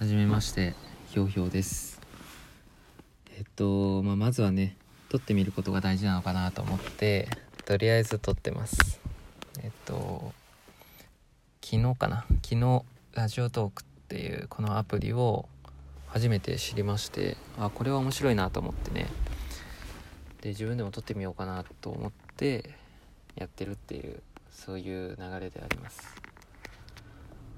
はじめましてひょうひょうです。えっと、まあ、まずはね撮ってみることが大事なのかなと思ってとりあえず撮ってます。えっと昨日かな？昨日ラジオトークっていうこのアプリを初めて知りましてあこれは面白いなと思ってね。で自分でも撮ってみようかなと思ってやってるっていうそういう流れであります。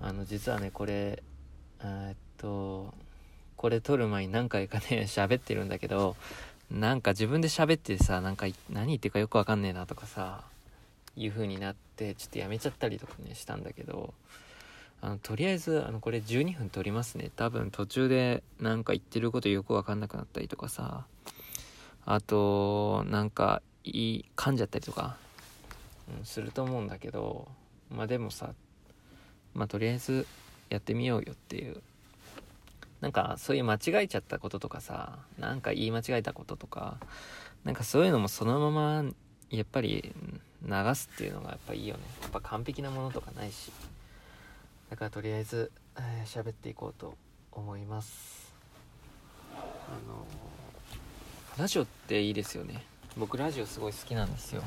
あの実はねこれえっとこれ撮る前に何回かね 喋ってるんだけどなんか自分で喋ってさなんか何言ってるかよくわかんねえなとかさいう風になってちょっとやめちゃったりとかねしたんだけどあのとりあえずあのこれ12分撮りますね。多分途中でなんか言ってることよくわかんなくなったりとかさあとなんかい噛んじゃったりとか、うん、すると思うんだけどまあでもさまあとりあえずやってみようよっていうなんかそういう間違えちゃったこととかさなんか言い間違えたこととかなんかそういうのもそのままやっぱり流すっていうのがやっぱいいよね。やっぱ完璧なものとかないし。だからとりあえず喋、えー、っていこうと思います。あのラジオっていいですよね。僕ラジオすごい好きなんですよ。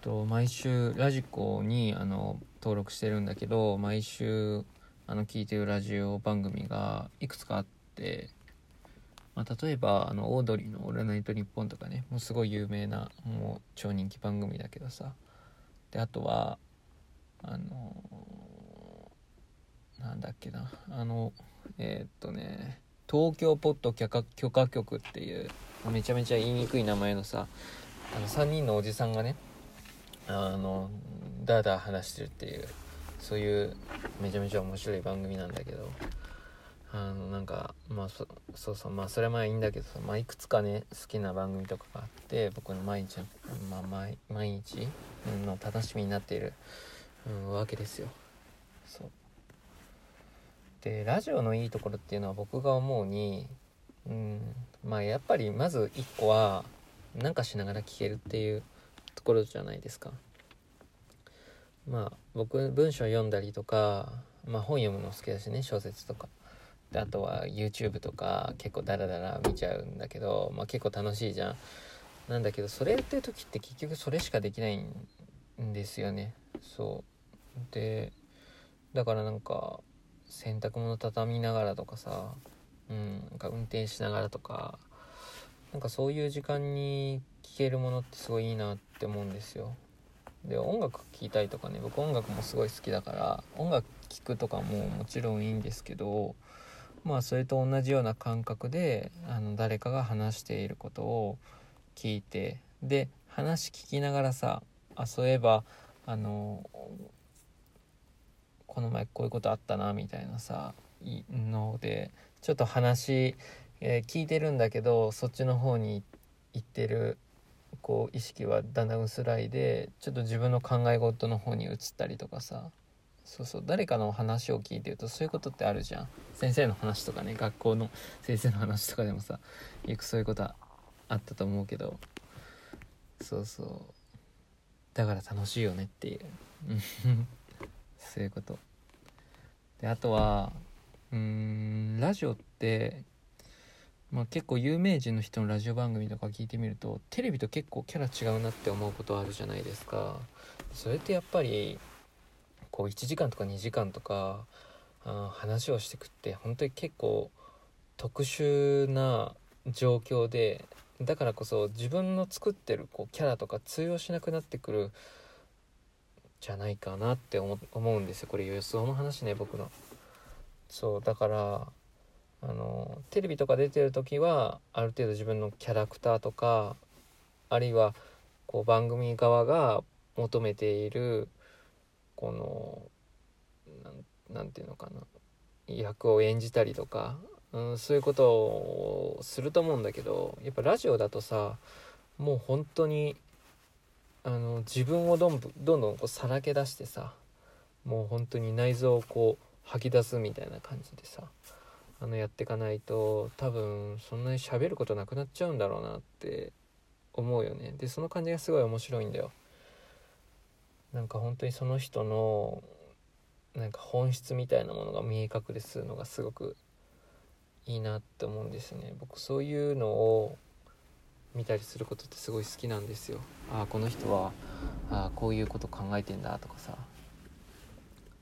と毎週ラジコにあの登録してるんだけど毎週あの聞いてるラジオ番組がいくつかあって、まあ、例えばあのオードリーの「オールナイトニッポン」とかねもうすごい有名なもう超人気番組だけどさ。であとはあの、なんだっけな。あのえー、っとね東京ポッド許可許可局っていうめちゃめちゃ言いにくい名前のさあの3人のおじさんがねあのダーダー話してるっていうそういうめちゃめちゃ面白い番組なんだけどあのなんかまあそそうそうまあそれはまあいいんだけど、まあ、いくつかね好きな番組とかがあって僕の毎日、まあ、毎毎日の楽しみになっている、うん、わけですよ。そう。でラジオのいいところっていうのは僕が思うにうんまあやっぱりまず1個はなんかしながら聞けるっていうところじゃないですか。まあ僕文章読んだりとか、まあ、本読むの好きだしね小説とか。であとは YouTube とか結構ダラダラ見ちゃうんだけど、まあ、結構楽しいじゃん。なんだけどそれやってる時って結局それしかできないんですよね。そう。でだからなんか洗濯物畳みながらとかさうんなんか運転しながらとかなんかそういう時間に聴けるものってすごいいいなって思うんですよで音楽聴いたりとかね僕音楽もすごい好きだから音楽聴くとかももちろんいいんですけどまあそれと同じような感覚であの誰かが話していることを聞いてで話聞きながらさあそういえばあのこの前こういうことあったなみたいなさのでちょっと話、えー、聞いてるんだけどそっちの方に行ってるこう意識はだんだん薄らいでちょっと自分の考え事の方に移ったりとかさ。そうそう誰かの話を聞いてるとそういうことってあるじゃん。先生の話とかね学校の先生の話とかでもさよくそういうことあったと思うけど。そうそう。だから楽しいよねっていう。そういうこと。であとはうんラジオってまあ、結構有名人の人のラジオ番組とか聞いてみるとテレビと結構キャラ違うなって思うことあるじゃないですか。それってやっぱりこう1時間とか2時間とかあ話をしてくって本当に結構特殊な状況でだからこそ自分の作ってるこうキャラとか通用しなくなってくるじゃないかなって思うんですよ。これ予想の話ね僕の。そうだからあのテレビとか出てる時はある程度自分のキャラクターとかあるいはこう番組側が求めているこの何て言うのかな役を演じたりとか、うん、そういうことをすると思うんだけどやっぱラジオだとさもう本当にあの自分をどんどんどんこうさらけ出してさもう本当に内臓をこう吐き出すみたいな感じでさあのやっていかないと多分そんなに喋ることなくなっちゃうんだろうなって思うよね。でその感じがすごい面白いんだよ。なんか本当にその人のなんか本質みたいなものが見え隠れするのがすごくいいなって思うんですね。僕そういうのを見たりすることってすごい好きなんですよ。ああこの人はあこういうこと考えてんだとかさ。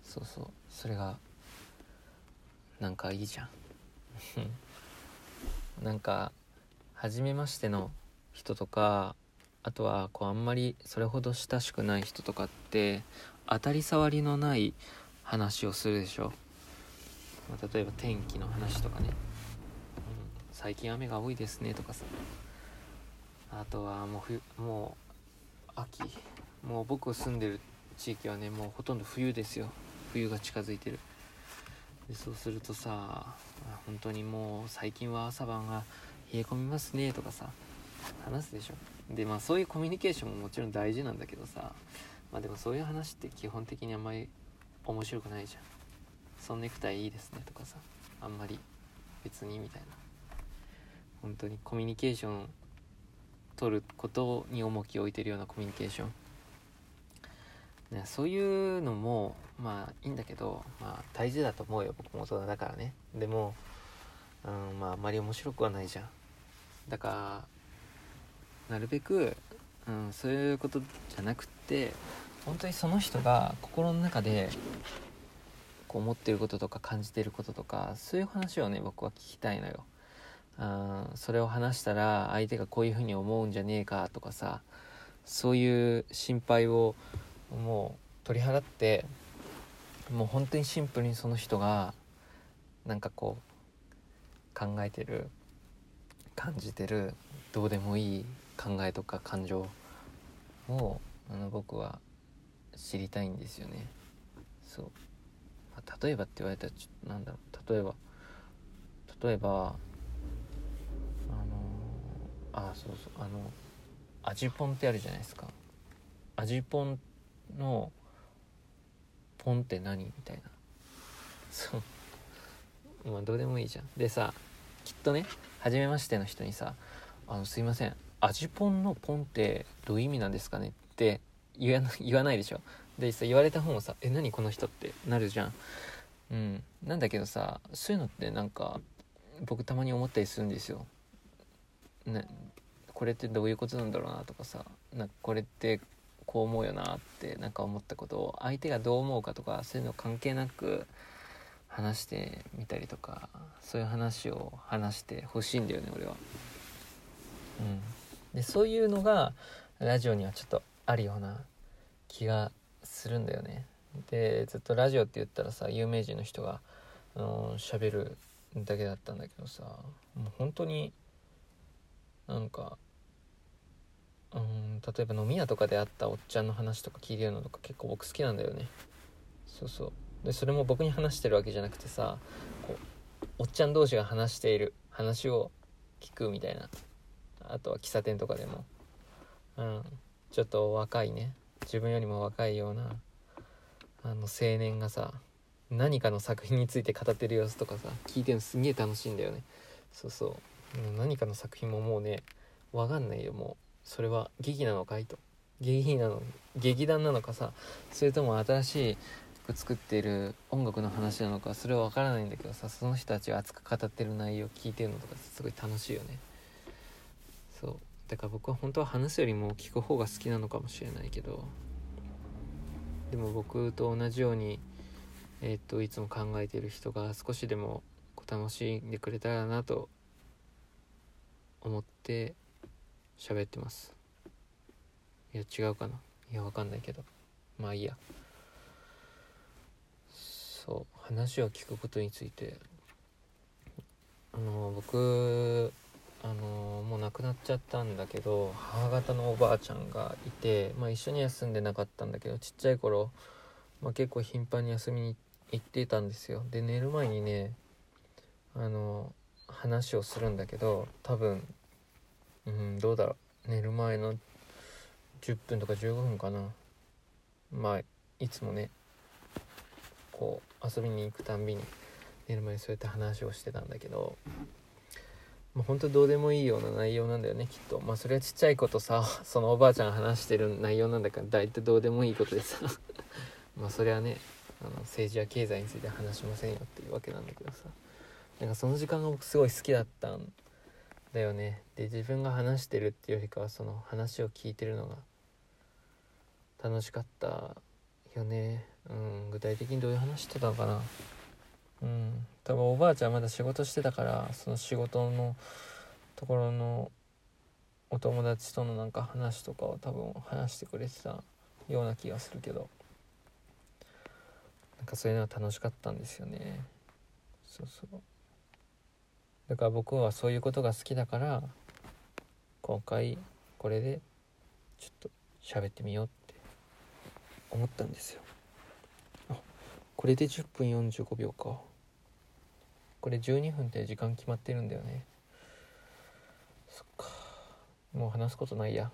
そうそう。それがなんかいいじゃん。なんか初めましての人とかあとはこうあんまりそれほど親しくない人とかって当たり障りのない話をするでしょ、まあ、例えば天気の話とかね、うん、最近雨が多いですねとかさ。あとはもう冬もう秋。もう僕住んでる地域はねもうほとんど冬ですよ。冬が近づいてる。でそうするとさ本当にもう最近は朝晩が冷え込みますねとかさ話すでしょ。でまあそういうコミュニケーションももちろん大事なんだけどさまあでもそういう話って基本的にあんまり面白くないじゃん。そのネクタイいいですねとかさあんまり別にみたいな。本当にコミュニケーション取ることに重きを置いてるようなコミュニケーション。ね、そういうのもまあいいんだけど、まあ、大事だと思うよ僕も大人だからね。でも、うん、まああんまり面白くはないじゃん。だからなるべく、うん、そういうことじゃなくって本当にその人が心の中でこう思ってることとか感じてることとかそういう話をね僕は聞きたいのよ。あそれを話したら相手がこういうふうに思うんじゃねえかとかさそういう心配をもう取り払ってもう本当にシンプルにその人がなんかこう考えてる感じてるどうでもいい考えとか感情をあの僕は知りたいんですよね。そう、まあ、例えばって言われたらちょなんだろう。例えば例えばあのあそうそう。あの味ポンってあるじゃないですか。味ポンのポンって何みたいな。そう。まあどうでもいいじゃん。でさきっとね初めましての人にさ「あのすいません。味ポンのポンってどういう意味なんですかね?」って言わないでしょ。でさ言われた方もさ「え何この人」ってなるじゃん。うん。なんだけどさそういうのってなんか僕たまに思ったりするんですよ。ねこれってどういうことなんだろうなとかさなかこれってこう思うよなってなんか思ったことを相手がどう思うかとかそういうの関係なく話してみたりとかそういう話を話してほしいんだよね俺は。うん、でそういうのがラジオにはちょっとあるような気がするんだよね。でずっとラジオって言ったらさ有名人の人が喋、るだけだったんだけどさもう本当になんか例えば飲み屋とかで会ったおっちゃんの話とか聞いてるのとか結構僕好きなんだよね。そうそう。でそれも僕に話してるわけじゃなくてさこうおっちゃん同士が話している話を聞くみたいな。あとは喫茶店とかでも。うん。ちょっと若いね。自分よりも若いようなあの青年がさ何かの作品について語ってる様子とかさ聞いてるのすげえ楽しいんだよね。そうそう。何かの作品ももうね分かんないよもう。それは劇なのかいと。劇なの劇団なのかさ。それとも新しく作っている音楽の話なのかそれは分からないんだけどさ。その人たちが熱く語ってる内容聞いてるのとかすごい楽しいよね。そう。だから僕は本当は話すよりも聞く方が好きなのかもしれないけど。でも僕と同じようにえー、っといつも考えてる人が少しでも楽しんでくれたらなと思って喋ってます。いや違うかな。いやわかんないけど。まあいいや。そう。話を聞くことについて。あの僕あのもう亡くなっちゃったんだけど母方のおばあちゃんがいて、まあ、一緒には住んでなかったんだけどちっちゃい頃、まあ、結構頻繁に遊びに行ってたんですよ。で寝る前にねあの話をするんだけど多分うんどうだろう。寝る前の10分とか15分かな。まあいつもねこう遊びに行くたんびに寝る前にそうやって話をしてたんだけどもうほんとどうでもいいような内容なんだよねきっと。まあそれはちっちゃい子とさ そのおばあちゃんが話してる内容なんだから大体どうでもいいことでさ まあそれはね、あの政治や経済について話しませんよっていうわけなんだけどさ。なんかその時間が僕すごい好きだったんだよね。で自分が話してるっていうよりかはその話を聞いてるのが楽しかったよね。うん具体的にどういう話してたのかな。うん多分おばあちゃんまだ仕事してたからその仕事のところのお友達とのなんか話とかを多分話してくれてたような気がするけどなんかそういうのが楽しかったんですよね。そうそう。だから僕はそういうことが好きだから今回これでちょっと喋ってみようって思ったんですよ。あこれで10分45秒か。これ12分って時間決まってるんだよね。そっか。もう話すことないや。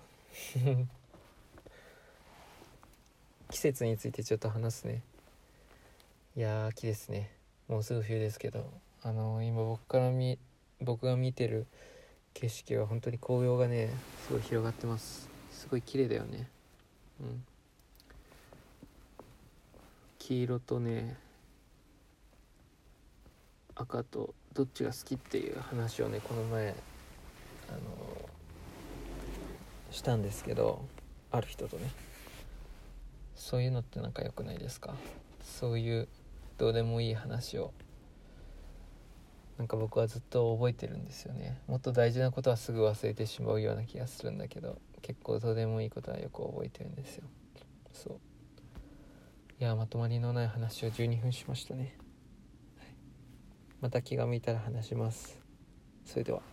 季節についてちょっと話すね。いやー秋ですね。もうすぐ冬ですけど。あの、今僕から見僕が見てる景色は本当に紅葉がねすごい広がってます。すごい綺麗だよね。うん。黄色とね赤とどっちが好きっていう話をねこの前あのしたんですけどある人とね。そういうのってなんか良くないですか？そういうどうでもいい話をなんか僕はずっと覚えてるんですよね。もっと大事なことはすぐ忘れてしまうような気がするんだけど結構どうでもいいことはよく覚えてるんですよ。そう。いやまとまりのない話を12分しましたね、はい、また気が向いたら話します。それでは。